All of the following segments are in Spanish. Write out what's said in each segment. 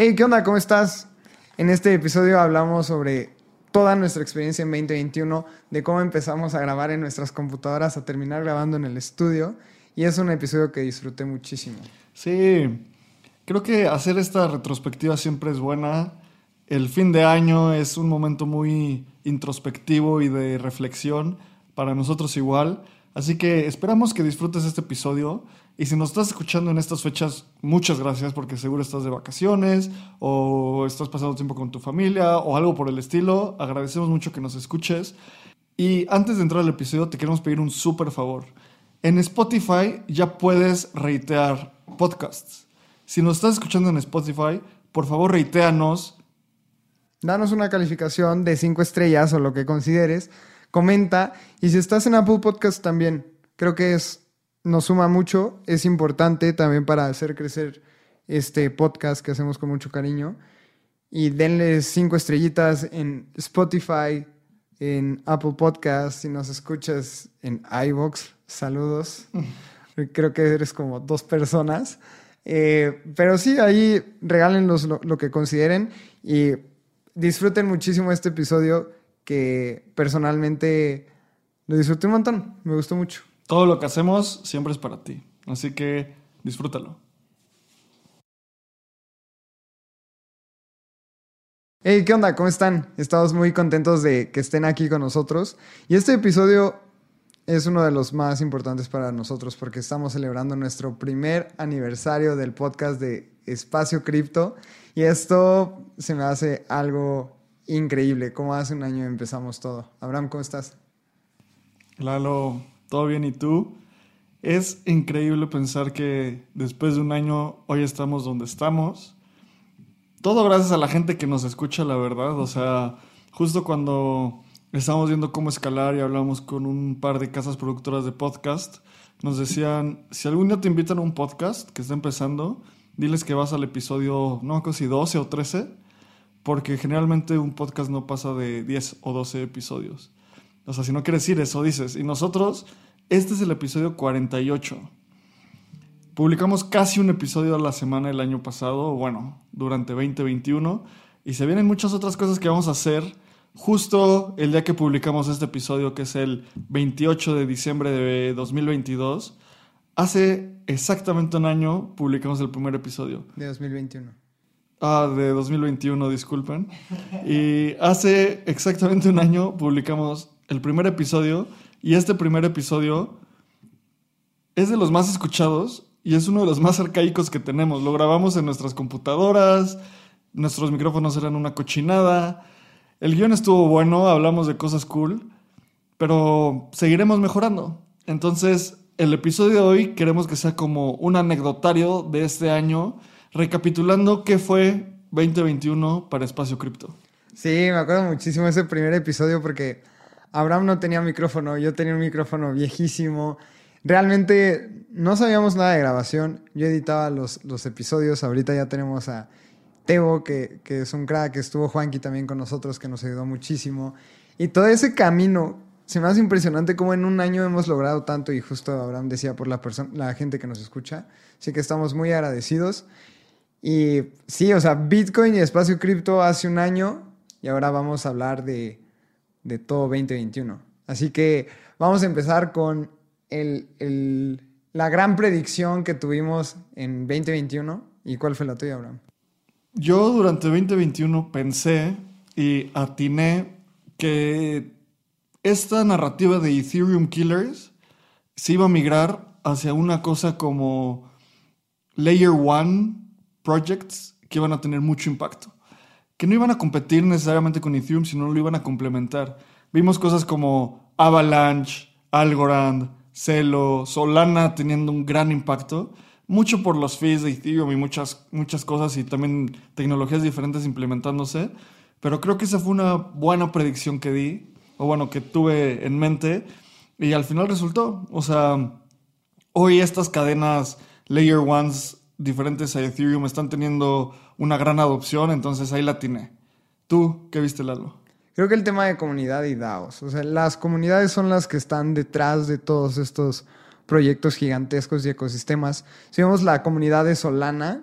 Hey, ¿qué onda? ¿Cómo estás? En este episodio hablamos sobre toda nuestra experiencia en 2021, de cómo empezamos a grabar en nuestras computadoras a terminar grabando en el estudio. Y es un episodio que disfruté muchísimo. Sí, creo que hacer esta retrospectiva siempre es buena. El fin de año es un momento muy introspectivo y de reflexión, para nosotros igual. Así que esperamos que disfrutes este episodio. Y si nos estás escuchando en estas fechas, muchas gracias porque seguro estás de vacaciones o estás pasando tiempo con tu familia o algo por el estilo. Agradecemos mucho que nos escuches. Y antes de entrar al episodio, te queremos pedir un súper favor. En Spotify ya puedes reitear podcasts. Si nos estás escuchando en Spotify, por favor reiteanos. Danos una calificación de 5 estrellas o lo que consideres. Comenta. Y si estás en Apple Podcast también, creo que es nos suma mucho, es importante también para hacer crecer este podcast que hacemos con mucho cariño. Y denle cinco estrellitas en Spotify, en Apple Podcast, si nos escuchas en iVoox, saludos. Creo que eres como dos personas. Eh, pero sí, ahí regálenlos lo, lo que consideren y disfruten muchísimo este episodio que personalmente lo disfruté un montón, me gustó mucho. Todo lo que hacemos siempre es para ti. Así que disfrútalo. Hey, ¿qué onda? ¿Cómo están? Estamos muy contentos de que estén aquí con nosotros. Y este episodio es uno de los más importantes para nosotros porque estamos celebrando nuestro primer aniversario del podcast de Espacio Cripto. Y esto se me hace algo increíble. Como hace un año empezamos todo. Abraham, ¿cómo estás? Lalo, ¿Todo bien y tú? Es increíble pensar que después de un año hoy estamos donde estamos. Todo gracias a la gente que nos escucha, la verdad. O sea, justo cuando estamos viendo cómo escalar y hablamos con un par de casas productoras de podcast, nos decían, si algún día te invitan a un podcast que está empezando, diles que vas al episodio, no sé si 12 o 13, porque generalmente un podcast no pasa de 10 o 12 episodios. O sea, si no quieres ir, eso dices. Y nosotros, este es el episodio 48. Publicamos casi un episodio a la semana el año pasado, bueno, durante 2021. Y se vienen muchas otras cosas que vamos a hacer justo el día que publicamos este episodio, que es el 28 de diciembre de 2022. Hace exactamente un año publicamos el primer episodio. De 2021. Ah, de 2021, disculpen. Y hace exactamente un año publicamos el primer episodio y este primer episodio es de los más escuchados y es uno de los más arcaicos que tenemos. Lo grabamos en nuestras computadoras, nuestros micrófonos eran una cochinada. El guion estuvo bueno, hablamos de cosas cool, pero seguiremos mejorando. Entonces, el episodio de hoy queremos que sea como un anecdotario de este año, recapitulando qué fue 2021 para Espacio Cripto. Sí, me acuerdo muchísimo ese primer episodio porque Abraham no tenía micrófono, yo tenía un micrófono viejísimo. Realmente no sabíamos nada de grabación. Yo editaba los, los episodios. Ahorita ya tenemos a Tebo, que, que es un crack. Estuvo Juanqui también con nosotros, que nos ayudó muchísimo. Y todo ese camino se me hace impresionante cómo en un año hemos logrado tanto. Y justo Abraham decía por la, la gente que nos escucha. Así que estamos muy agradecidos. Y sí, o sea, Bitcoin y espacio cripto hace un año. Y ahora vamos a hablar de de todo 2021. Así que vamos a empezar con el, la gran predicción que tuvimos en 2021. ¿Y cuál fue la tuya, Abraham? Yo durante 2021 pensé y atiné que esta narrativa de Ethereum Killers se iba a migrar hacia una cosa como Layer One Projects que iban a tener mucho impacto que no iban a competir necesariamente con Ethereum, sino lo iban a complementar. Vimos cosas como Avalanche, Algorand, Celo, Solana teniendo un gran impacto, mucho por los fees de Ethereum y muchas, muchas cosas y también tecnologías diferentes implementándose. Pero creo que esa fue una buena predicción que di, o bueno, que tuve en mente, y al final resultó. O sea, hoy estas cadenas Layer Ones diferentes a Ethereum están teniendo una gran adopción, entonces ahí la tiene. ¿Tú qué viste, Lalo? Creo que el tema de comunidad y DAOs, o sea, las comunidades son las que están detrás de todos estos proyectos gigantescos y ecosistemas. Si vemos la comunidad de Solana,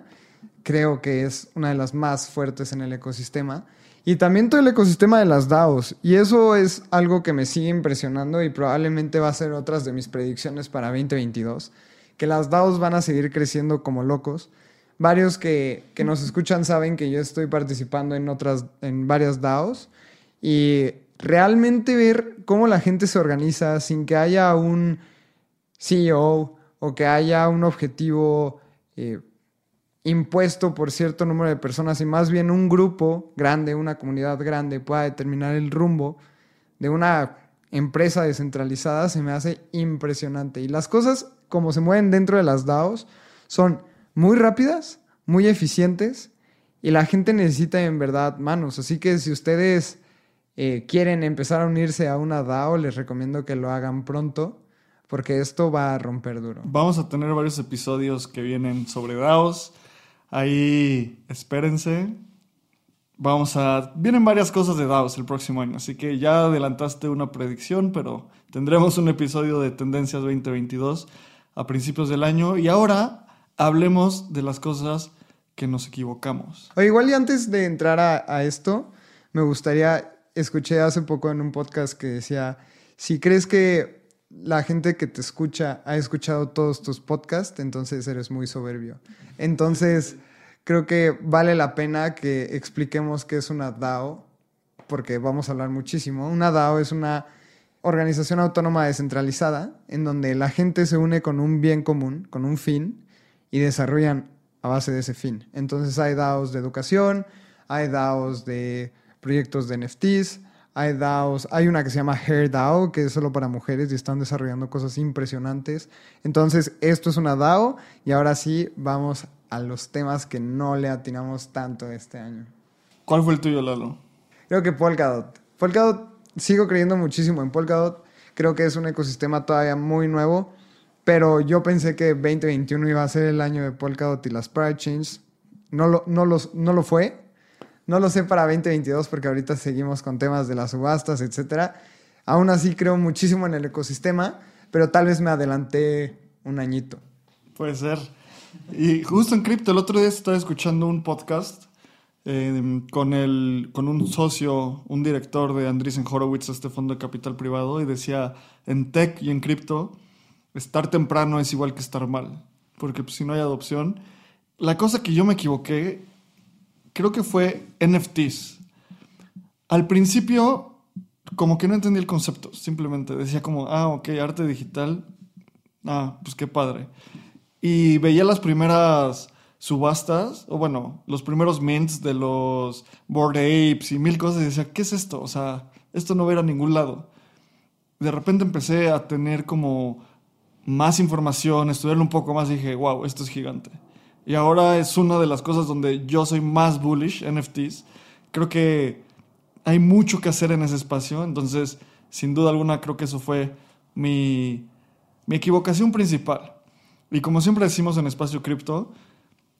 creo que es una de las más fuertes en el ecosistema. Y también todo el ecosistema de las DAOs. Y eso es algo que me sigue impresionando y probablemente va a ser otras de mis predicciones para 2022. Que las DAOs van a seguir creciendo como locos. Varios que, que nos escuchan saben que yo estoy participando en otras, en varias DAOs. Y realmente ver cómo la gente se organiza sin que haya un CEO o que haya un objetivo eh, impuesto por cierto número de personas y más bien un grupo grande, una comunidad grande pueda determinar el rumbo de una empresa descentralizada se me hace impresionante. Y las cosas como se mueven dentro de las DAOs son muy rápidas, muy eficientes y la gente necesita en verdad manos. Así que si ustedes eh, quieren empezar a unirse a una DAO, les recomiendo que lo hagan pronto porque esto va a romper duro. Vamos a tener varios episodios que vienen sobre DAOs. Ahí espérense. Vamos a. Vienen varias cosas de DAOs el próximo año, así que ya adelantaste una predicción, pero tendremos un episodio de Tendencias 2022 a principios del año. Y ahora hablemos de las cosas que nos equivocamos. O igual y antes de entrar a, a esto, me gustaría. Escuché hace poco en un podcast que decía: si crees que la gente que te escucha ha escuchado todos tus podcasts, entonces eres muy soberbio. Entonces, creo que vale la pena que expliquemos qué es una DAO, porque vamos a hablar muchísimo. Una DAO es una organización autónoma descentralizada en donde la gente se une con un bien común, con un fin, y desarrollan a base de ese fin. Entonces hay DAOs de educación, hay DAOs de proyectos de NFTs, hay DAOs, hay una que se llama Hair DAO, que es solo para mujeres y están desarrollando cosas impresionantes. Entonces, esto es una DAO y ahora sí vamos a los temas que no le atinamos tanto este año. ¿Cuál fue el tuyo, Lalo? Creo que Polkadot. Polkadot, sigo creyendo muchísimo en Polkadot. Creo que es un ecosistema todavía muy nuevo, pero yo pensé que 2021 iba a ser el año de Polkadot y las Pride Chains. No lo, no, los, no lo fue, no lo sé para 2022 porque ahorita seguimos con temas de las subastas, etc. Aún así creo muchísimo en el ecosistema, pero tal vez me adelanté un añito. Puede ser. Y justo en cripto, el otro día estaba escuchando un podcast eh, con, el, con un socio, un director de Andreessen Horowitz, este fondo de capital privado, y decía, en tech y en cripto, estar temprano es igual que estar mal, porque pues, si no hay adopción. La cosa que yo me equivoqué creo que fue NFTs. Al principio, como que no entendí el concepto, simplemente decía como, ah, ok, arte digital, ah, pues qué padre. Y veía las primeras subastas, o bueno, los primeros mints de los Bored Apes y mil cosas, y decía, ¿qué es esto? O sea, esto no va a ir a ningún lado. De repente empecé a tener como más información, estudiarlo un poco más dije, wow, esto es gigante. Y ahora es una de las cosas donde yo soy más bullish, NFTs. Creo que hay mucho que hacer en ese espacio. Entonces, sin duda alguna, creo que eso fue mi, mi equivocación principal. Y como siempre decimos en Espacio Cripto,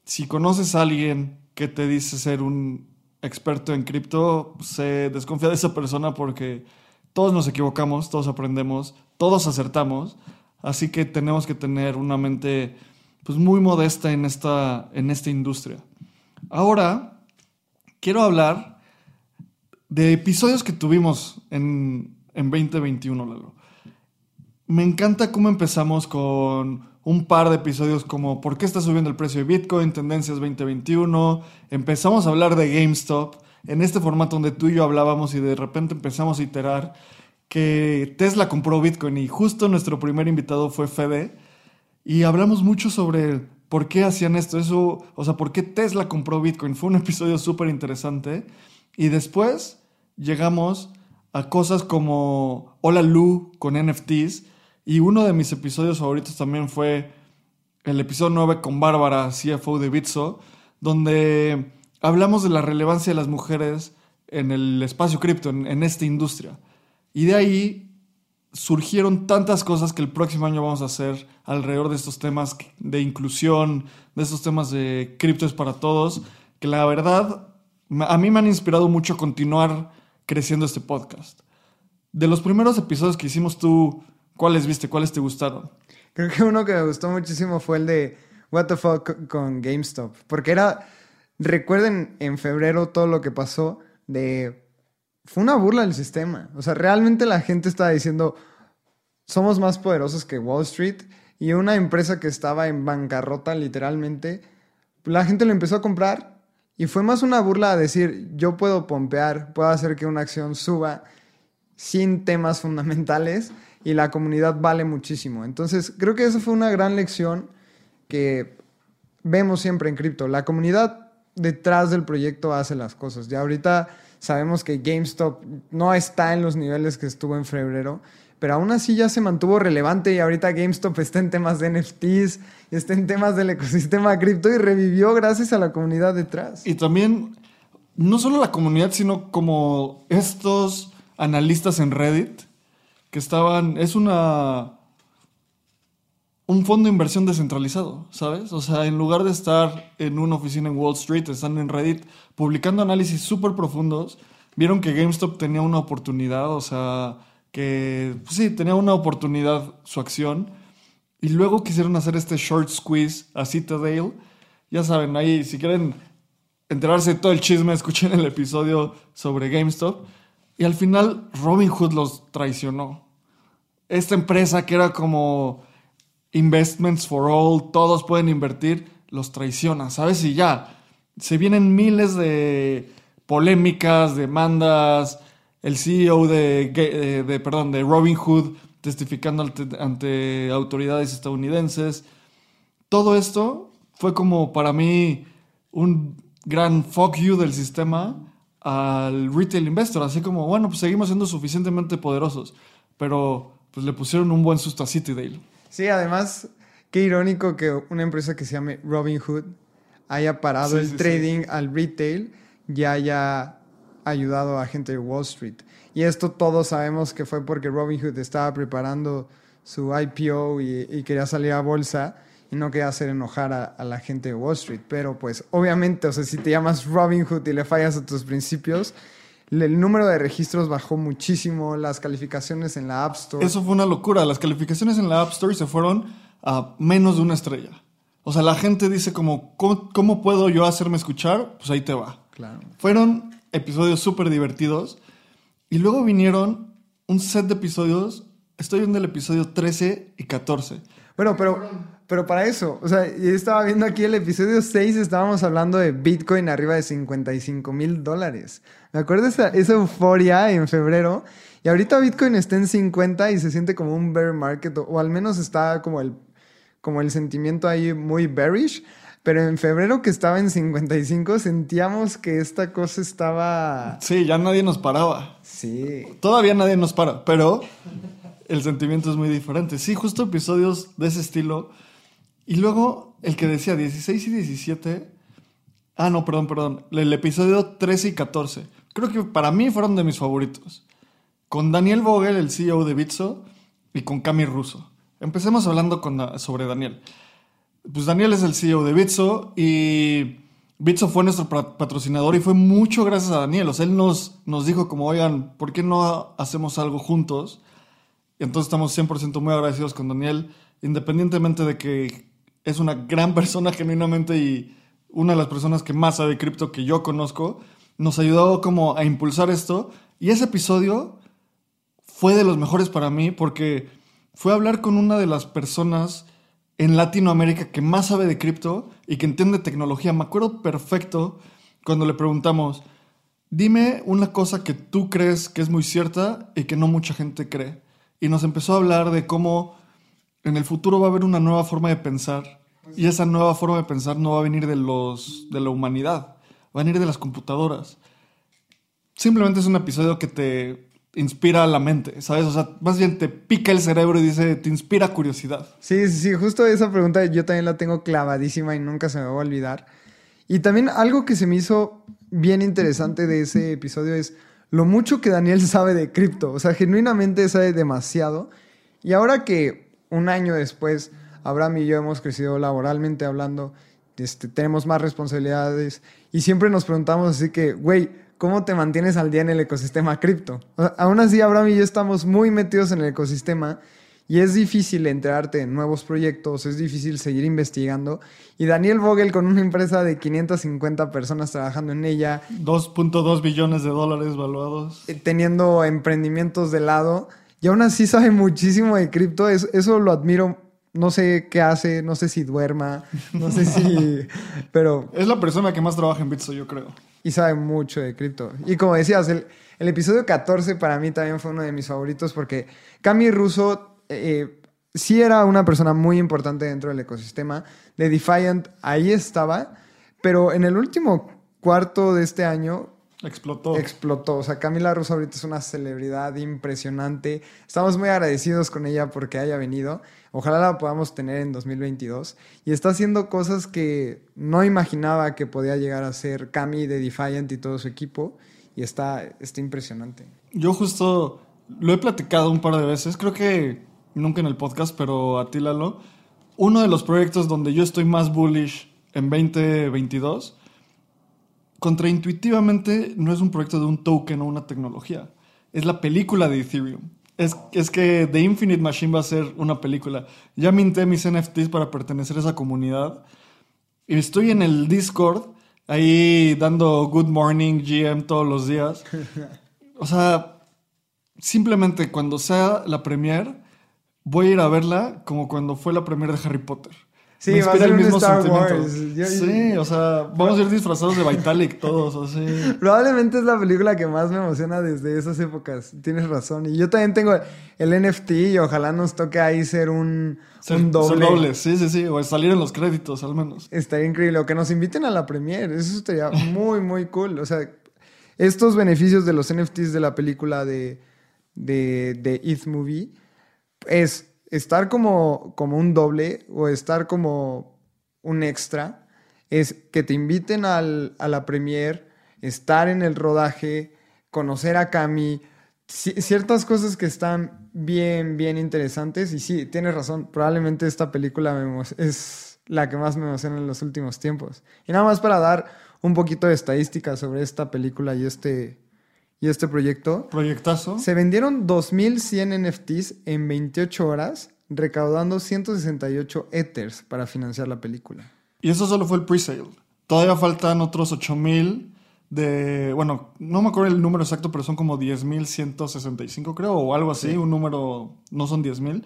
si conoces a alguien que te dice ser un experto en cripto, se desconfía de esa persona porque todos nos equivocamos, todos aprendemos, todos acertamos. Así que tenemos que tener una mente pues muy modesta en esta, en esta industria. Ahora, quiero hablar de episodios que tuvimos en, en 2021, Lalo. Me encanta cómo empezamos con un par de episodios como ¿Por qué está subiendo el precio de Bitcoin? Tendencias 2021. Empezamos a hablar de GameStop en este formato donde tú y yo hablábamos y de repente empezamos a iterar que Tesla compró Bitcoin y justo nuestro primer invitado fue Fede y hablamos mucho sobre por qué hacían esto, eso, o sea, por qué Tesla compró Bitcoin. Fue un episodio súper interesante. Y después llegamos a cosas como Hola Lu con NFTs. Y uno de mis episodios favoritos también fue el episodio 9 con Bárbara, CFO de Bitso, donde hablamos de la relevancia de las mujeres en el espacio cripto, en, esta industria. Y de ahí surgieron tantas cosas que el próximo año vamos a hacer alrededor de estos temas de inclusión, de estos temas de criptos para todos, que la verdad a mí me han inspirado mucho continuar creciendo este podcast. De los primeros episodios que hicimos tú, ¿cuáles viste? ¿Cuáles te gustaron? Creo que uno que me gustó muchísimo fue el de what the fuck con GameStop. Porque era, recuerden en febrero todo lo que pasó de... Fue una burla del sistema. O sea, realmente la gente estaba diciendo, somos más poderosos que Wall Street. Y una empresa que estaba en bancarrota literalmente, la gente lo empezó a comprar. Y fue más una burla a decir, yo puedo pompear, puedo hacer que una acción suba sin temas fundamentales y la comunidad vale muchísimo. Entonces, creo que esa fue una gran lección que vemos siempre en cripto. La comunidad detrás del proyecto hace las cosas. Ya ahorita sabemos que GameStop no está en los niveles que estuvo en febrero, pero aún así ya se mantuvo relevante y ahorita GameStop está en temas de NFTs, está en temas del ecosistema cripto y revivió gracias a la comunidad detrás. Y también, no solo la comunidad, sino como estos analistas en Reddit que estaban, es una un fondo de inversión descentralizado, ¿sabes? O sea, en lugar de estar en una oficina en Wall Street, están en Reddit publicando análisis súper profundos, vieron que GameStop tenía una oportunidad, o sea, que pues sí, tenía una oportunidad su acción, y luego quisieron hacer este short squeeze a Citadel. Ya saben, ahí si quieren enterarse de todo el chisme, escuchen el episodio sobre GameStop. Y al final Robin Hood los traicionó. Esta empresa que era como Investments for All, todos pueden invertir, los traiciona, ¿sabes? Y ya, se vienen miles de polémicas, demandas, el CEO de, de, perdón, de Robin Hood testificando ante, ante, autoridades estadounidenses. Todo esto fue como para mí un gran fuck you del sistema al retail investor, así como, bueno, pues seguimos siendo suficientemente poderosos, pero pues le pusieron un buen susto a Citydale. Sí, además, qué irónico que una empresa que se llame Robinhood haya parado el trading al retail y haya ayudado a gente de Wall Street. Y esto todos sabemos que fue porque Robinhood estaba preparando su IPO y, quería salir a bolsa y no quería hacer enojar a, a, la gente de Wall Street. Pero pues obviamente, o sea, si te llamas Robinhood y le fallas a tus principios, el número de registros bajó muchísimo, las calificaciones en la App Store. Eso fue una locura. Las calificaciones en la App Store se fueron a menos de una estrella. O sea, la gente dice como, ¿cómo, puedo yo hacerme escuchar? Pues ahí te va. Claro. Fueron episodios súper divertidos. Y luego vinieron un set de episodios. Estoy viendo el episodio 13 y 14. Bueno, pero pero para eso, o sea, yo estaba viendo aquí el episodio 6, estábamos hablando de Bitcoin arriba de 55 mil dólares. Me acuerdo esa, esa euforia en febrero. Y ahorita Bitcoin está en 50 y se siente como un bear market, o, al menos está como el, como el sentimiento ahí muy bearish. Pero en febrero que estaba en 55 sentíamos que esta cosa estaba... Sí, ya nadie nos paraba. Sí. Todavía nadie nos para, pero el sentimiento es muy diferente. Sí, justo episodios de ese estilo y luego el que decía 16 y 17. Ah, no, perdón, perdón. El episodio 13 y 14. Creo que para mí fueron de mis favoritos. Con Daniel Vogel, el CEO de Bitso, y con Cami Russo. Empecemos hablando con, sobre Daniel. Pues Daniel es el CEO de Bitso y Bitso fue nuestro patrocinador y fue mucho gracias a Daniel. O sea, él nos, nos dijo como, oigan, ¿por qué no hacemos algo juntos? Y entonces estamos 100% muy agradecidos con Daniel, independientemente de que es una gran persona genuinamente y una de las personas que más sabe cripto que yo conozco, nos ayudó como a impulsar esto. Y ese episodio fue de los mejores para mí porque fue hablar con una de las personas en Latinoamérica que más sabe de cripto y que entiende tecnología. Me acuerdo perfecto cuando le preguntamos, dime una cosa que tú crees que es muy cierta y que no mucha gente cree. Y nos empezó a hablar de cómo en el futuro va a haber una nueva forma de pensar y esa nueva forma de pensar no va a venir de, los, de la humanidad, va a venir de las computadoras. Simplemente es un episodio que te inspira la mente, ¿sabes? O sea, más bien te pica el cerebro y dice, te inspira curiosidad. Sí, sí, sí, justo esa pregunta yo también la tengo clavadísima y nunca se me va a olvidar. Y también algo que se me hizo bien interesante de ese episodio es lo mucho que Daniel sabe de cripto. O sea, genuinamente sabe demasiado. Y ahora que un año después, Abraham y yo hemos crecido laboralmente hablando, este, tenemos más responsabilidades y siempre nos preguntamos así que, güey, ¿cómo te mantienes al día en el ecosistema cripto? aún así, Abraham y yo estamos muy metidos en el ecosistema Y es difícil enterarte en nuevos proyectos, es difícil seguir investigando. Y Daniel Vogel con una empresa de 550 personas trabajando en ella. 2.2 billones de dólares valuados. Eh, teniendo emprendimientos de lado. Y aún así sabe muchísimo de cripto. Eso, lo admiro. No sé qué hace, no sé si duerma, no sé si... pero... Es la persona que más trabaja en Bitso, yo creo. Y sabe mucho de cripto. Y como decías, el, el episodio 14 para mí también fue uno de mis favoritos porque Cami Russo eh, sí era una persona muy importante dentro del ecosistema. De Defiant ahí estaba, pero en el último cuarto de este año Explotó. Explotó. O sea, Camila Russo ahorita es una celebridad impresionante. Estamos muy agradecidos con ella porque haya venido. Ojalá la podamos tener en 2022. Y está haciendo cosas que no imaginaba que podía llegar a ser Cami de Defiant y todo su equipo. Y está, está impresionante. Yo justo lo he platicado un par de veces. Creo que nunca en el podcast, pero a ti, Lalo, uno de los proyectos donde yo estoy más bullish en 2022, contraintuitivamente no es un proyecto de un token o una tecnología, es la película de Ethereum. Es, es, que The Infinite Machine va a ser una película. Ya minté mis NFTs para pertenecer a esa comunidad. Y estoy en el Discord, ahí dando Good Morning GM todos los días. O sea, simplemente cuando sea la premiere, voy a ir a verla como cuando fue la primera de Harry Potter. Sí, va a ser el mismo Star Wars. sí, o sea, vamos a ir disfrazados de Vitalik todos, así. Probablemente es la película que más me emociona desde esas épocas. Tienes razón. Y yo también tengo el NFT y ojalá nos toque ahí ser un, un doble. doble. Sí, sí, sí. O salir en los créditos, al menos. Estaría increíble. O que nos inviten a la premiere. Eso estaría muy, muy cool. O sea, estos beneficios de los NFTs de la película de, de, de ETH Movie es estar como, como un doble o estar como un extra, es que te inviten al, a la premier, estar en el rodaje, conocer a Cami, ciertas cosas que están bien, bien interesantes. Y sí, tienes razón, probablemente esta película es la que más me emociona en los últimos tiempos. Y nada más para dar un poquito de estadística sobre esta película y este, y este proyecto. Proyectazo. Se vendieron 2.100 NFTs en 28 horas, recaudando 168 Ethers para financiar la película. Y eso solo fue el presale. Todavía faltan otros 8.000 de... Bueno, no me acuerdo el número exacto, pero son como 10.165 creo, o algo así. Un número... No son 10.000.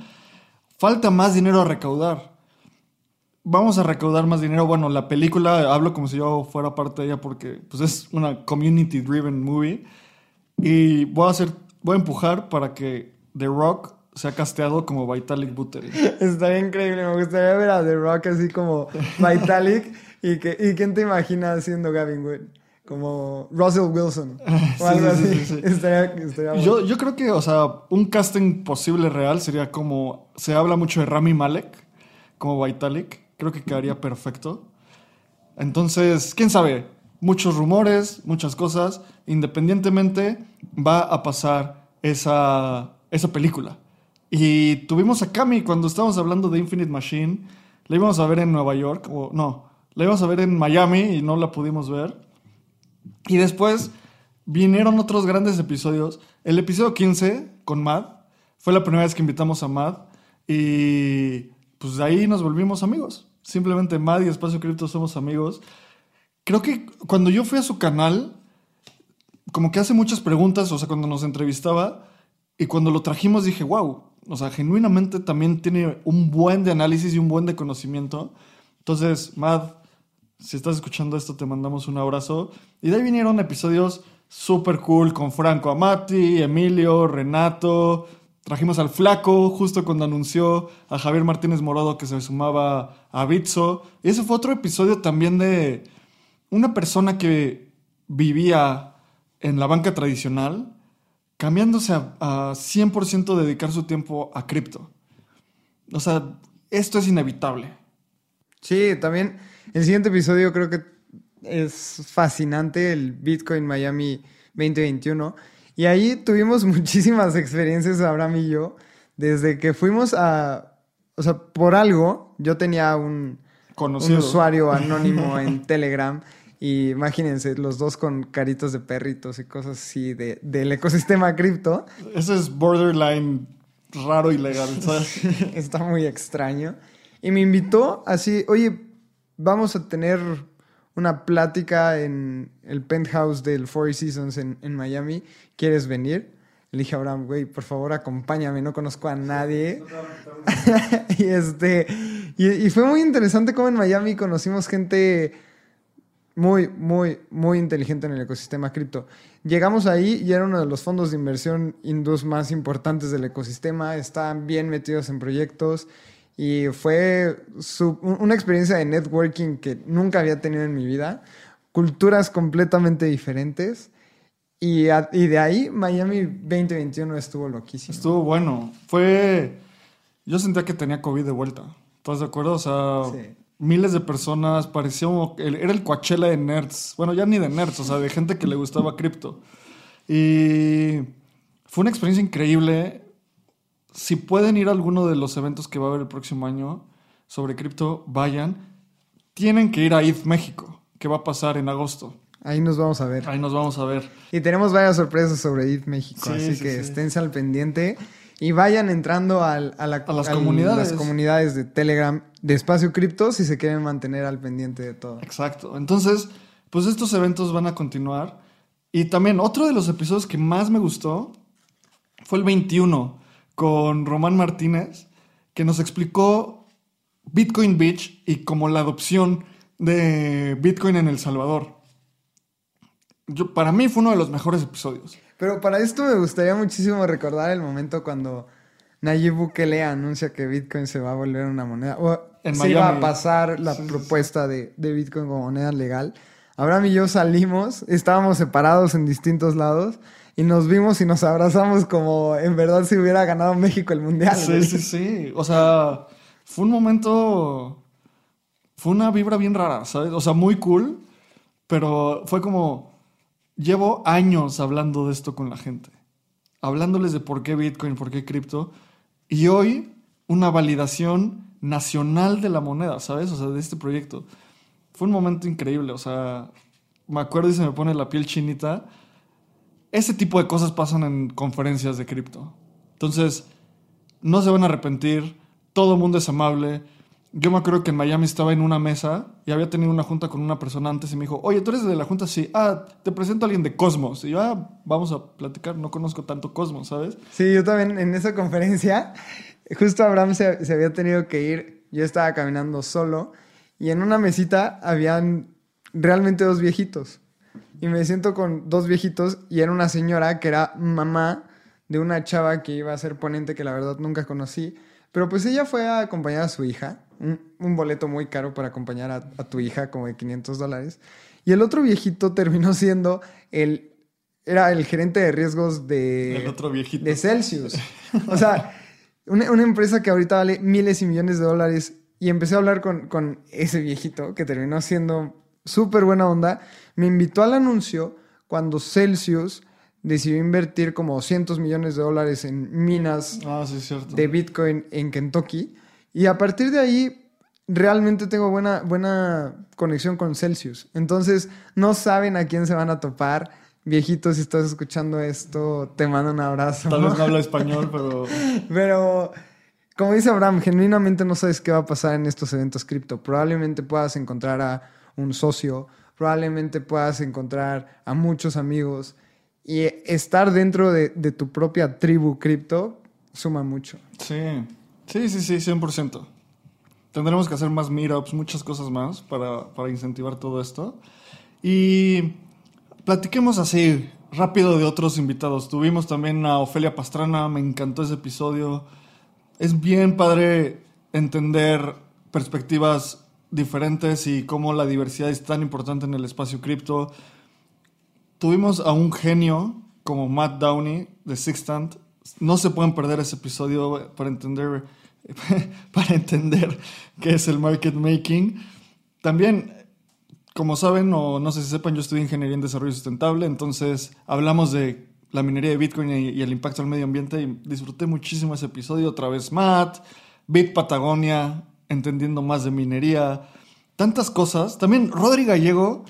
Falta más dinero a recaudar. Vamos a recaudar más dinero. Bueno, la película, hablo como si yo fuera parte de ella porque pues, es una community-driven movie y voy a hacer, voy a empujar para que The Rock sea casteado como Vitalik Buterin. Estaría increíble, me gustaría ver a The Rock así como Vitalik y, que, y quién te imagina haciendo Gavin Wood. Como Russell Wilson o algo así. estaría, yo, yo creo que, o sea, un casting posible real sería como. Se habla mucho de Rami Malek como Vitalik. Creo que quedaría perfecto. Entonces, quién sabe muchos rumores, muchas cosas. Independientemente, va a pasar esa, esa película. Y tuvimos a Cami cuando estábamos hablando de Infinite Machine. La íbamos a ver en Nueva York, o no, la íbamos a ver en Miami y no la pudimos ver. Y después vinieron otros grandes episodios. El episodio 15 con Mad fue la primera vez que invitamos a Mad y pues de ahí nos volvimos amigos. Simplemente Mad y Espacio Cripto somos amigos creo que cuando yo fui a su canal, como que hace muchas preguntas, o sea, cuando nos entrevistaba, y cuando lo trajimos dije, wow, o sea, genuinamente también tiene un buen de análisis y un buen de conocimiento. Entonces, Mad, si estás escuchando esto, te mandamos un abrazo. Y de ahí vinieron episodios súper cool con Franco Amati, Emilio, Renato. Trajimos al Flaco justo cuando anunció a Javier Martínez Morado que se sumaba a Bitso. Y ese fue otro episodio también de, una persona que vivía en la banca tradicional, cambiándose a, 100% dedicar su tiempo a cripto. O sea, esto es inevitable. Sí, también el siguiente episodio creo que es fascinante, el Bitcoin Miami 2021. Y ahí tuvimos muchísimas experiencias, Abraham y yo, desde que fuimos a, o sea, por algo, yo tenía un, un usuario anónimo en Telegram y imagínense, los dos con caritos de perritos y cosas así de, del ecosistema cripto. Eso es borderline raro y legal, ¿sabes? Está muy extraño. Y me invitó así, oye, vamos a tener una plática en el penthouse del Four Seasons en, en Miami. ¿Quieres venir? Le dije a Abraham, güey, por favor acompáñame, no conozco a nadie. y, este, y, y fue muy interesante cómo en Miami conocimos gente muy, muy, muy inteligente en el ecosistema cripto. Llegamos ahí y era uno de los fondos de inversión hindús más importantes del ecosistema. Estaban bien metidos en proyectos y fue su- una experiencia de networking que nunca había tenido en mi vida. Culturas completamente diferentes. Y, a- y de ahí Miami 2021 estuvo loquísimo. Estuvo bueno. Fue. Yo sentía que tenía COVID de vuelta. ¿Estás de acuerdo? O sea, Sí. Miles de personas. Parecía. un- Era el Coachella de nerds. Bueno, ya ni de nerds, o sea, de gente que le gustaba cripto. Y. Fue una experiencia increíble. Si pueden ir a alguno de los eventos que va a haber el próximo año sobre cripto, vayan. Tienen que ir a ETH México, que va a pasar en agosto. Ahí nos vamos a ver. Ahí nos vamos a ver. Y tenemos varias sorpresas sobre ETH México, Sí, así sí, que sí. esténse al pendiente y vayan entrando al- a, la- A las al- comunidades. las comunidades de Telegram de Espacio Cripto si se quieren mantener al pendiente de todo. Exacto. Entonces, pues estos eventos van a continuar. Y también otro de los episodios que más me gustó fue el 21 con Román Martínez, que nos explicó Bitcoin Beach y como la adopción de Bitcoin en El Salvador. Yo, para mí fue uno de los mejores episodios. Pero para esto me gustaría muchísimo recordar el momento cuando Nayib Bukele anuncia que Bitcoin se va a volver una moneda. O En se iba a pasar la Sí, propuesta de, de Bitcoin como moneda legal. Abraham y yo salimos, estábamos separados en distintos lados y nos vimos y nos abrazamos como en verdad si hubiera ganado México el mundial. Sí, sí, sí. O sea, fue un momento. Fue una vibra bien rara, ¿sabes? O sea, muy cool. Pero fue como. Llevo años hablando de esto con la gente. Hablándoles de por qué Bitcoin, por qué cripto. Y hoy, una validación nacional de la moneda, ¿sabes? O sea, de este proyecto. Fue un momento increíble. O sea, me acuerdo y se me pone la piel chinita. Ese tipo de cosas pasan en conferencias de cripto. Entonces, no se van a arrepentir, todo el mundo es amable. Yo me acuerdo que en Miami estaba en una mesa y había tenido una junta con una persona antes y me dijo, oye, ¿tú eres de la junta? Sí, ah, te presento a alguien de Cosmos. Y yo, ah, vamos a platicar, no conozco tanto Cosmos, ¿sabes? Sí, yo también en esa conferencia, justo Abraham se, se había tenido que ir, yo estaba caminando solo y en una mesita habían realmente dos viejitos. Y me siento con dos viejitos y era una señora que era mamá de una chava que iba a ser ponente que la verdad nunca conocí. Pero pues ella fue a acompañar a su hija, un, un boleto muy caro para acompañar a, a tu hija, como de 500 dólares. Y el otro viejito terminó siendo el, era el gerente de riesgos de, El otro viejito. de Celsius. O sea, una, una empresa que ahorita vale miles y millones de dólares. Y empecé a hablar con, con ese viejito que terminó siendo súper buena onda. Me invitó al anuncio cuando Celsius decidió invertir como 200 millones de dólares en minas Ah, sí, de Bitcoin en Kentucky. Y a partir de ahí, realmente tengo buena, buena conexión con Celsius. Entonces, no saben a quién se van a topar. Viejito, si estás escuchando esto, te mando un abrazo. Tal vez no habla español, pero Pero, como dice Abraham, genuinamente no sabes qué va a pasar en estos eventos cripto. Probablemente puedas encontrar a un socio, probablemente puedas encontrar a muchos amigos. Y estar dentro de, de tu propia tribu cripto suma mucho. sí, sí, sí, sí, 100%. Tendremos que hacer más meetups, muchas cosas más para, para incentivar todo esto. Y platiquemos así rápido de otros invitados. Tuvimos también a Ofelia Pastrana, me encantó ese episodio. Es bien padre entender perspectivas diferentes y cómo la diversidad es tan importante en el espacio cripto. Tuvimos a un genio como Matt Downey de Sixtant. No se pueden perder ese episodio para entender, para entender qué es el market making. También, como saben o no sé si sepan, yo estudié ingeniería en desarrollo sustentable, entonces hablamos de la minería de Bitcoin y, y el impacto al medio ambiente y disfruté muchísimo ese episodio. Otra vez Matt, Bit Patagonia, entendiendo más de minería, tantas cosas. También Rodri Gallego.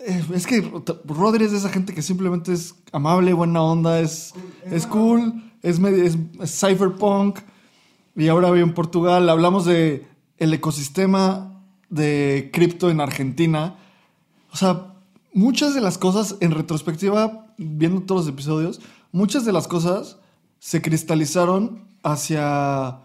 eh, Es que Rodri es de esa gente que simplemente es amable, buena onda, es, es cool, es, es cypherpunk, y ahora vivo en Portugal. Hablamos de el ecosistema de cripto en Argentina. O sea, muchas de las cosas, en retrospectiva, viendo todos los episodios, muchas de las cosas se cristalizaron hacia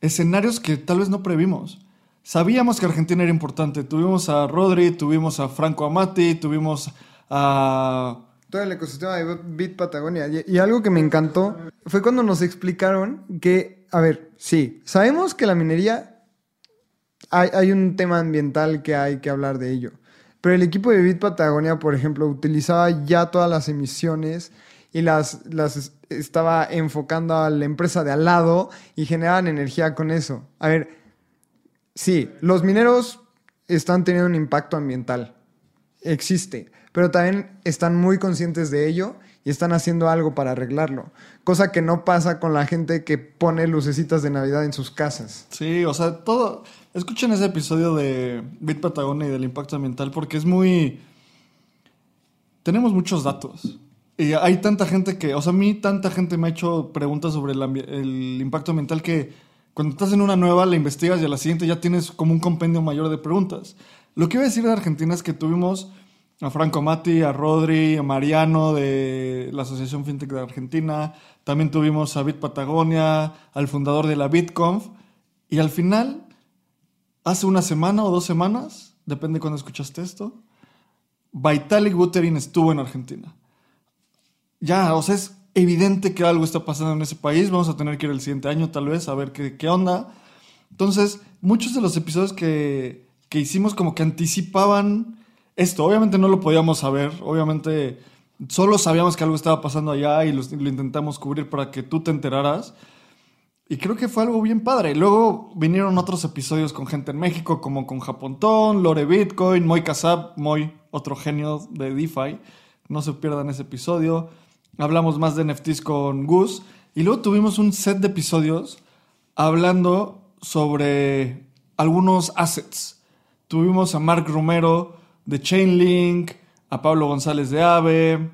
escenarios que tal vez no previmos. Sabíamos que Argentina era importante. Tuvimos a Rodri, tuvimos a Franco Amati, tuvimos a... Todo el ecosistema de Bit Patagonia. Y, y algo que me encantó fue cuando nos explicaron que, a ver, sí, sabemos que la minería hay, un tema ambiental que hay que hablar de ello. Pero el equipo de Bit Patagonia, por ejemplo, utilizaba ya todas las emisiones y las, las es- estaba enfocando a la empresa de al lado y generaban energía con eso. A ver, sí, los mineros están teniendo un impacto ambiental. Existe. Pero también están muy conscientes de ello y están haciendo algo para arreglarlo. Cosa que no pasa con la gente que pone lucecitas de Navidad en sus casas. Sí, o sea, todo... Escuchen ese episodio de Bit Patagonia y del impacto ambiental porque es muy... Tenemos muchos datos. Y hay tanta gente que... O sea, a mí tanta gente me ha hecho preguntas sobre el, el impacto ambiental que cuando estás en una nueva la investigas y a la siguiente ya tienes como un compendio mayor de preguntas. Lo que iba a decir de Argentina es que tuvimos a Franco Mati, a Rodri, a Mariano de la Asociación FinTech de Argentina. También tuvimos a Bit Patagonia, al fundador de la BitConf. Y al final, hace una semana o dos semanas, depende cuando escuchaste esto, Vitalik Buterin estuvo en Argentina. Ya, o sea, es evidente que algo está pasando en ese país. Vamos a tener que ir el siguiente año, tal vez, a ver qué, qué onda. Entonces, muchos de los episodios que, que hicimos como que anticipaban esto. Obviamente no lo podíamos saber. Obviamente solo sabíamos que algo estaba pasando allá y lo, intentamos cubrir para que tú te enteraras. Y creo que fue algo bien padre. Luego vinieron otros episodios con gente en México, como con Japontón, Lore Bitcoin, Moy Casab, Moy, otro genio de DeFi. No se pierdan ese episodio. Hablamos más de NFTs con Gus. Y luego tuvimos un set de episodios hablando sobre algunos assets. Tuvimos a Mark Romero de Chainlink, a Pablo González de Ave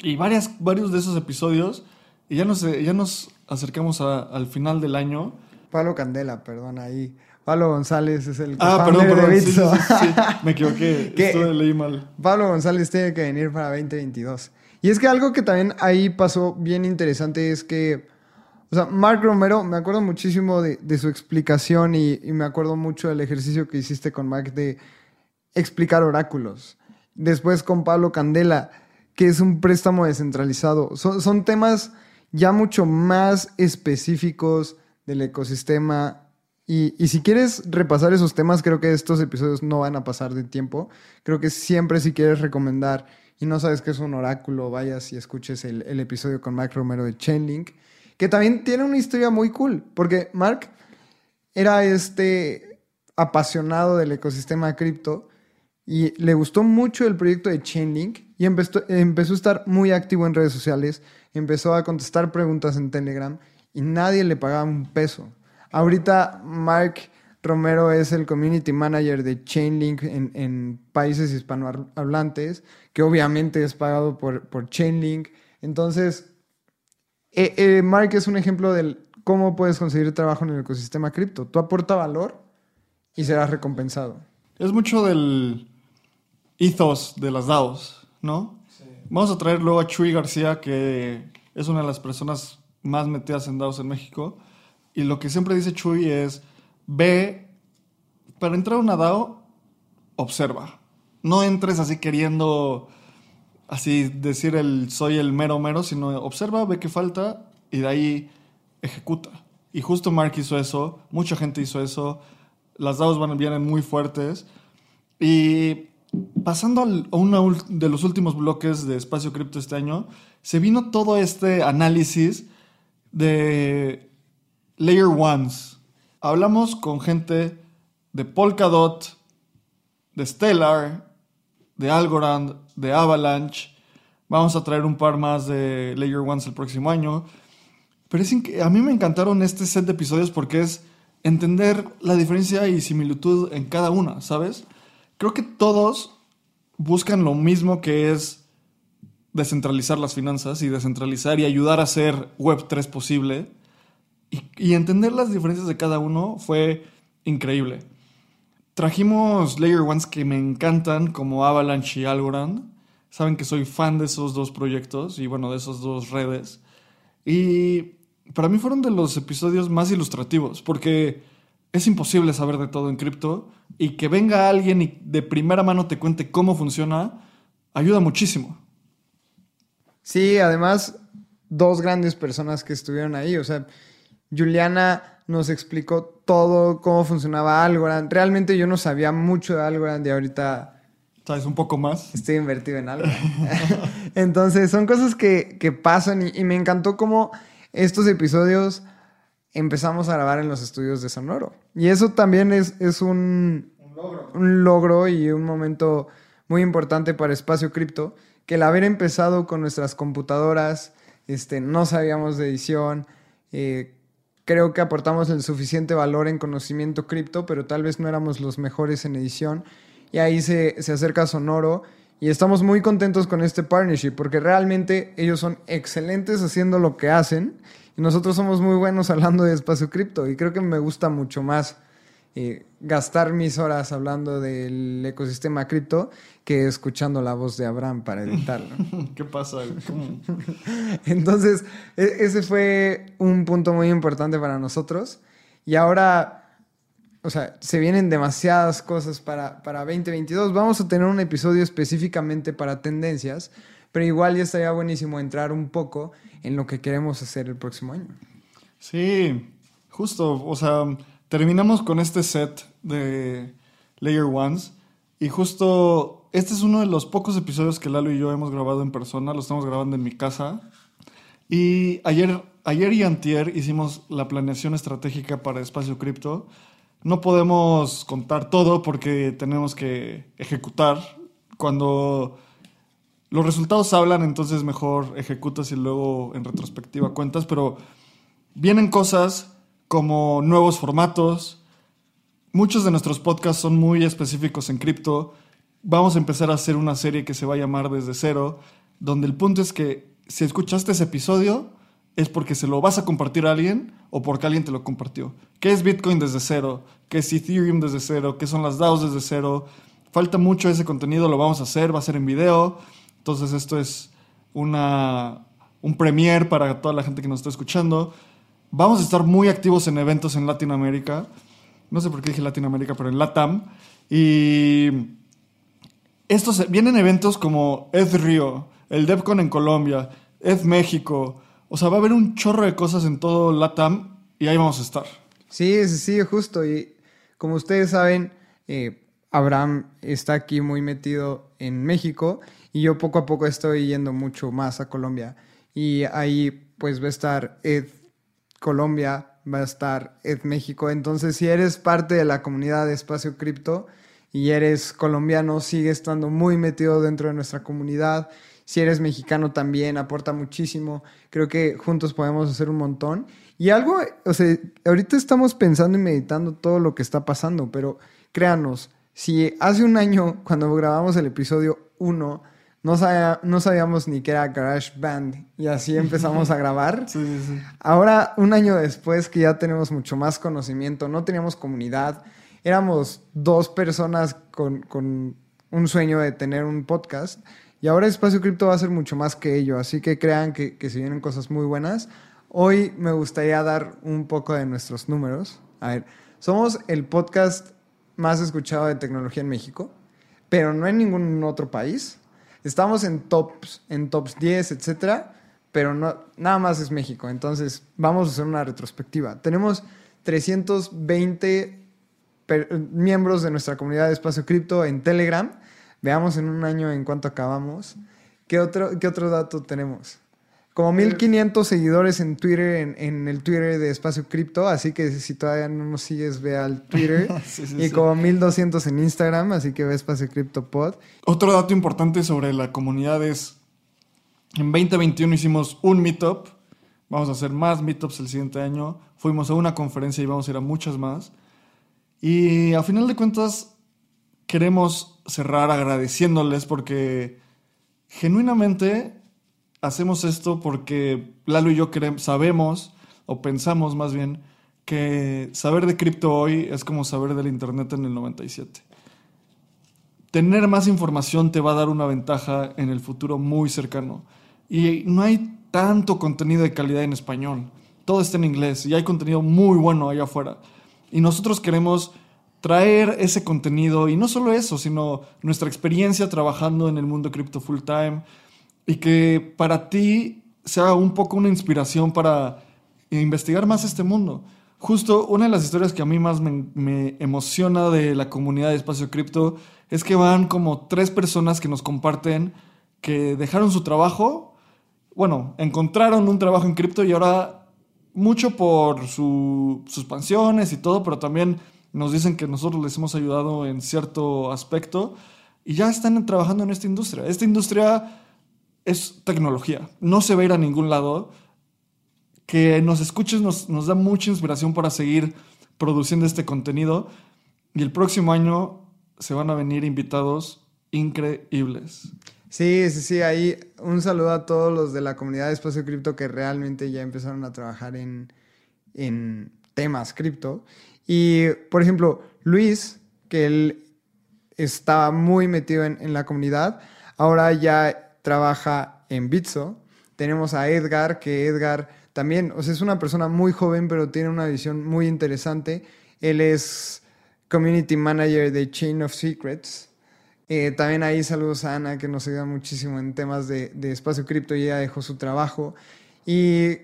y varias, varios de esos episodios. Y ya nos, ya nos acercamos a- al final del año. Pablo Candela, perdón, ahí. Pablo González es el Ah, perdón, perdón. de Sí, sí, sí. Me equivoqué. ¿Qué? Esto leí mal. Pablo González tiene que venir para 2022. Y es que algo que también ahí pasó bien interesante es que, o sea, Mark Romero, me acuerdo muchísimo de, de su explicación y, y me acuerdo mucho del ejercicio que hiciste con Mark de explicar oráculos. Después con Pablo Candela, que es un préstamo descentralizado. Son, son temas ya mucho más específicos del ecosistema. Y, y si quieres repasar esos temas, creo que estos episodios no van a pasar de tiempo. Creo que siempre si quieres recomendar y no sabes qué es un oráculo, vayas y escuches el, el episodio con Mark Romero de Chainlink, que también tiene una historia muy cool, porque Mark era este apasionado del ecosistema cripto y le gustó mucho el proyecto de Chainlink y empezó, empezó a estar muy activo en redes sociales, empezó a contestar preguntas en Telegram y nadie le pagaba un peso. Ahorita Mark Romero es el community manager de Chainlink en, en países hispanohablantes, que obviamente es pagado por, por Chainlink. Entonces, eh, eh, Mark es un ejemplo del cómo puedes conseguir trabajo en el ecosistema cripto. Tú aporta valor y serás recompensado. Es mucho del ethos de las DAOs, ¿no? Vamos a traer luego a Chuy García, que es una de las personas más metidas en DAOs en México. Y lo que siempre dice Chuy es, ve, para entrar a una DAO, observa. No entres así queriendo, así decir el soy el mero mero, sino observa, ve qué falta y de ahí ejecuta. Y justo Mark hizo eso, mucha gente hizo eso, las DAOs van, vienen muy fuertes. Y pasando a uno de los últimos bloques de Espacio Cripto este año, se vino todo este análisis de Layer Ones. Hablamos con gente de Polkadot, de Stellar, de Algorand, de Avalanche. Vamos a traer un par más de Layer Ones el próximo año. Pero es a mí me encantaron este set de episodios porque es entender la diferencia y similitud en cada una, ¿sabes? Creo que todos buscan lo mismo que es descentralizar las finanzas y descentralizar y ayudar a hacer Web3 posible. Y, y entender las diferencias de cada uno fue increíble. Trajimos Layer Ones que me encantan, como Avalanche y Algorand. Saben que soy fan de esos dos proyectos y bueno, de esas dos redes. Y para mí fueron de los episodios más ilustrativos, porque es imposible saber de todo en cripto y que venga alguien y de primera mano te cuente cómo funciona, ayuda muchísimo. Sí, además, dos grandes personas que estuvieron ahí. O sea, Juliana nos explicó todo, cómo funcionaba Algorand. Realmente yo no sabía mucho de Algorand y ahorita ¿Sabes un poco más? estoy invertido en Algorand. Entonces, son cosas que, que pasan y, y me encantó cómo estos episodios empezamos a grabar en los estudios de Sonoro. Y eso también es, es un, un logro y un momento muy importante para Espacio Cripto, que el haber empezado con nuestras computadoras, este, no sabíamos de edición, eh, creo que aportamos el suficiente valor en conocimiento cripto, pero tal vez no éramos los mejores en edición. Y ahí se, se acerca Sonoro y estamos muy contentos con este partnership porque realmente ellos son excelentes haciendo lo que hacen y nosotros somos muy buenos hablando de espacio cripto y creo que me gusta mucho más eh, gastar mis horas hablando del ecosistema cripto que escuchando la voz de Abraham para editarlo. ¿Qué pasa? Entonces, e- ese fue un punto muy importante para nosotros. Y ahora, o sea, se vienen demasiadas cosas para, para 2022. Vamos a tener un episodio específicamente para tendencias, pero igual ya estaría buenísimo entrar un poco en lo que queremos hacer el próximo año. Sí, justo, o sea, terminamos con este set de Layer Ones y justo este es uno de los pocos episodios que Lalo y yo hemos grabado en persona, lo estamos grabando en mi casa y ayer, ayer y antier hicimos la planeación estratégica para Espacio Cripto. No podemos contar todo porque tenemos que ejecutar. Cuando los resultados hablan, entonces mejor ejecutas y luego en retrospectiva cuentas, pero vienen cosas como nuevos formatos. Muchos de nuestros podcasts son muy específicos en cripto. Vamos a empezar a hacer una serie que se va a llamar Desde Cero, donde el punto es que si escuchaste ese episodio es porque se lo vas a compartir a alguien o porque alguien te lo compartió. ¿Qué es Bitcoin desde cero? ¿Qué es Ethereum desde cero? ¿Qué son las DAOs desde cero? Falta mucho ese contenido, lo vamos a hacer, va a ser en video. Entonces esto es una, un premier para toda la gente que nos está escuchando. Vamos a estar muy activos en eventos en Latinoamérica. No sé por qué dije Latinoamérica, pero en LATAM. Y estos vienen eventos como Ed Río, el DevCon en Colombia, Ed México. O sea, va a haber un chorro de cosas en todo LATAM y ahí vamos a estar. Sí, sí, sí, justo. Y como ustedes saben, eh, Abraham está aquí muy metido en México y yo poco a poco estoy yendo mucho más a Colombia. Y ahí pues va a estar Ed Colombia, va a estar Ed México. Entonces, si eres parte de la comunidad de Espacio Cripto y eres colombiano, sigue estando muy metido dentro de nuestra comunidad. Si eres mexicano también, aporta muchísimo. Creo que juntos podemos hacer un montón. Y algo, o sea, ahorita estamos pensando y meditando todo lo que está pasando, pero créanos, si hace un año, cuando grabamos el episodio 1, no, sabía- no sabíamos ni que era GarageBand y así empezamos a grabar. Sí, sí, sí. Ahora, un año después que ya tenemos mucho más conocimiento, no teníamos comunidad, éramos dos personas con, con un sueño de tener un podcast y ahora Espacio Cripto va a ser mucho más que ello, así que crean que, que se vienen cosas muy buenas. Hoy me gustaría dar un poco de nuestros números. A ver, somos el podcast más escuchado de tecnología en México, pero no en ningún otro país. Estamos en tops, en tops 10, etcétera, pero no, nada más es México. Entonces, vamos a hacer una retrospectiva. Tenemos 320 per- miembros de nuestra comunidad de Espacio Cripto en Telegram. Veamos en un año en cuánto acabamos. ¿Qué otro, qué otro dato tenemos? Como 1500 seguidores en Twitter, en, en el Twitter de Espacio Cripto, así que si todavía no nos sigues, ve al Twitter. Sí, sí, y sí. como 1200 en Instagram, así que ve Espacio Cripto Pod. Otro dato importante sobre la comunidad es, en 2021 hicimos un meetup, vamos a hacer más meetups el siguiente año, fuimos a una conferencia y vamos a ir a muchas más. Y a final de cuentas queremos cerrar agradeciéndoles porque genuinamente hacemos esto porque Lalo y yo sabemos, o pensamos más bien, que saber de cripto hoy es como saber del Internet en el 97. Tener más información te va a dar una ventaja en el futuro muy cercano. Y no hay tanto contenido de calidad en español. Todo está en inglés y hay contenido muy bueno allá afuera. Y nosotros queremos traer ese contenido y no solo eso, sino nuestra experiencia trabajando en el mundo cripto full time y que para ti sea un poco una inspiración para investigar más este mundo. Justo una de las historias que a mí más me, me emociona de la comunidad de Espacio Cripto es que van como tres personas que nos comparten que dejaron su trabajo, bueno, encontraron un trabajo en cripto y ahora mucho por su, sus pensiones y todo, pero también nos dicen que nosotros les hemos ayudado en cierto aspecto y ya están trabajando en esta industria. Esta industria es tecnología, no se va a ir a ningún lado. Que nos escuches nos, nos da mucha inspiración para seguir produciendo este contenido y el próximo año se van a venir invitados increíbles. Sí, sí, sí, ahí un saludo a todos los de la comunidad de Espacio Cripto que realmente ya empezaron a trabajar en, en temas cripto. Y, por ejemplo, Luis, que él estaba muy metido en, en la comunidad, ahora ya trabaja en Bitso. Tenemos a Edgar, que Edgar también, o sea, es una persona muy joven, pero tiene una visión muy interesante. Él es Community Manager de Chain of Secrets. Eh, también ahí saludos a Ana, que nos ayuda muchísimo en temas de, de espacio cripto y ya dejó su trabajo. Y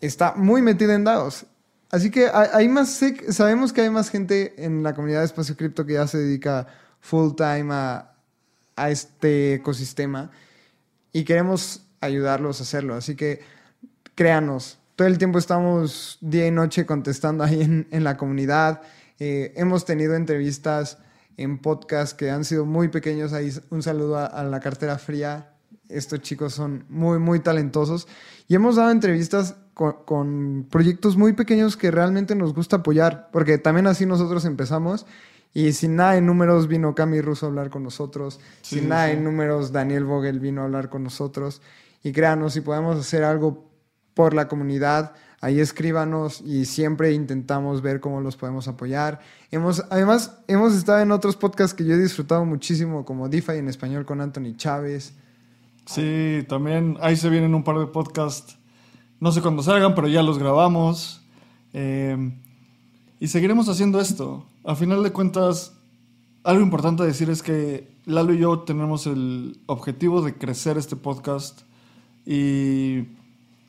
está muy metida en DAOs. Así que hay más, sabemos que hay más gente en la comunidad de espacio cripto que ya se dedica full time a, a este ecosistema y queremos ayudarlos a hacerlo. Así que créanos, todo el tiempo estamos día y noche contestando ahí en, la comunidad. Eh, hemos tenido entrevistas en podcast que han sido muy pequeños. Ahí un saludo a, la cartera fría. Estos chicos son muy, muy talentosos. Y hemos dado entrevistas con, proyectos muy pequeños que realmente nos gusta apoyar, porque también así nosotros empezamos. Y sin nada de números vino Cami Russo a hablar con nosotros. Sí, sin nada sí. de números Daniel Vogel vino a hablar con nosotros. Y créanos, si podemos hacer algo por la comunidad, ahí escríbanos y siempre intentamos ver cómo los podemos apoyar. Hemos, además, hemos estado en otros podcasts que yo he disfrutado muchísimo, como DeFi en español con Anthony Chávez. Sí, también ahí se vienen un par de podcasts. No sé cuándo salgan, pero ya los grabamos. Eh, y seguiremos haciendo esto. A final de cuentas, algo importante a decir es que Lalo y yo tenemos el objetivo de crecer este podcast y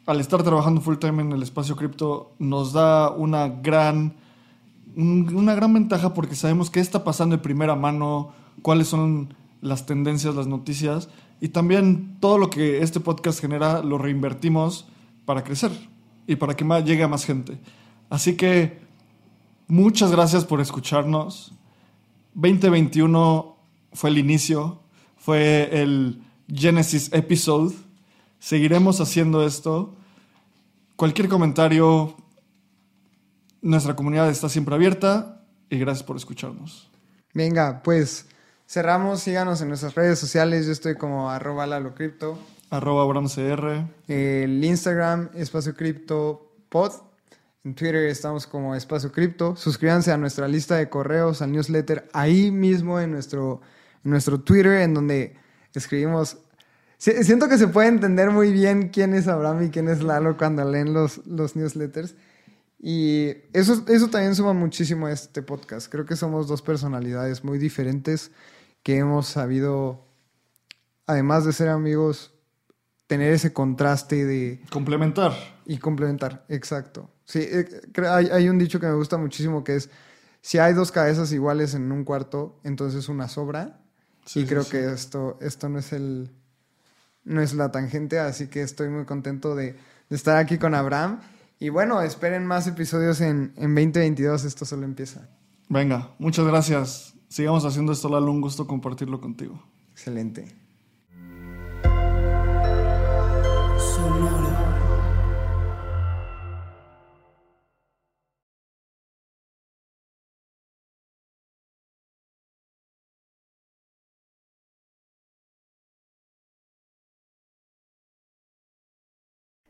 al estar trabajando full time en el espacio cripto nos da una gran, una gran ventaja porque sabemos qué está pasando de primera mano, cuáles son las tendencias, las noticias y también todo lo que este podcast genera lo reinvertimos para crecer y para que más, llegue a más gente. Así que muchas gracias por escucharnos. 2021 fue el inicio, fue el Genesis episode Seguiremos haciendo esto. Cualquier comentario, nuestra comunidad está siempre abierta y gracias por escucharnos. Venga, pues cerramos, síganos en nuestras redes sociales. Yo estoy como arroba lalocrypto. Arroba abramcr. El Instagram, espacio cripto pod. En Twitter estamos como espacio cripto. Suscríbanse a nuestra lista de correos, al newsletter, ahí mismo en nuestro, nuestro Twitter, en donde escribimos Siento que se puede entender muy bien quién es Abraham y quién es Lalo cuando leen los, los newsletters. Y eso, eso también suma muchísimo a este podcast. Creo que somos dos personalidades muy diferentes que hemos sabido, además de ser amigos, tener ese contraste de... Complementar. Y complementar, exacto. Sí, eh, hay, hay un dicho que me gusta muchísimo que es, si hay dos cabezas iguales en un cuarto, entonces una sobra. Sí, y sí, creo sí. que esto, esto no es el, no es la tangente, así que estoy muy contento de, de estar aquí con Abraham. Y bueno, esperen más episodios en, en 2022, esto solo empieza. Venga, muchas gracias. Sigamos haciendo esto, Lalo, un gusto compartirlo contigo. Excelente.